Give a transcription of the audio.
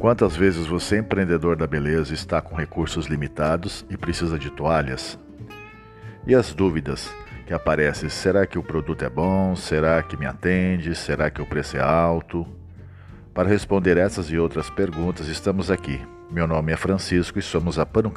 Quantas vezes você, empreendedor da beleza, está com recursos limitados e precisa de toalhas? E as dúvidas que aparecem: será que o produto é bom? Será que me atende? Será que o preço é alto? Para responder essas e outras perguntas, estamos aqui. Meu nome é Francisco e somos a Pano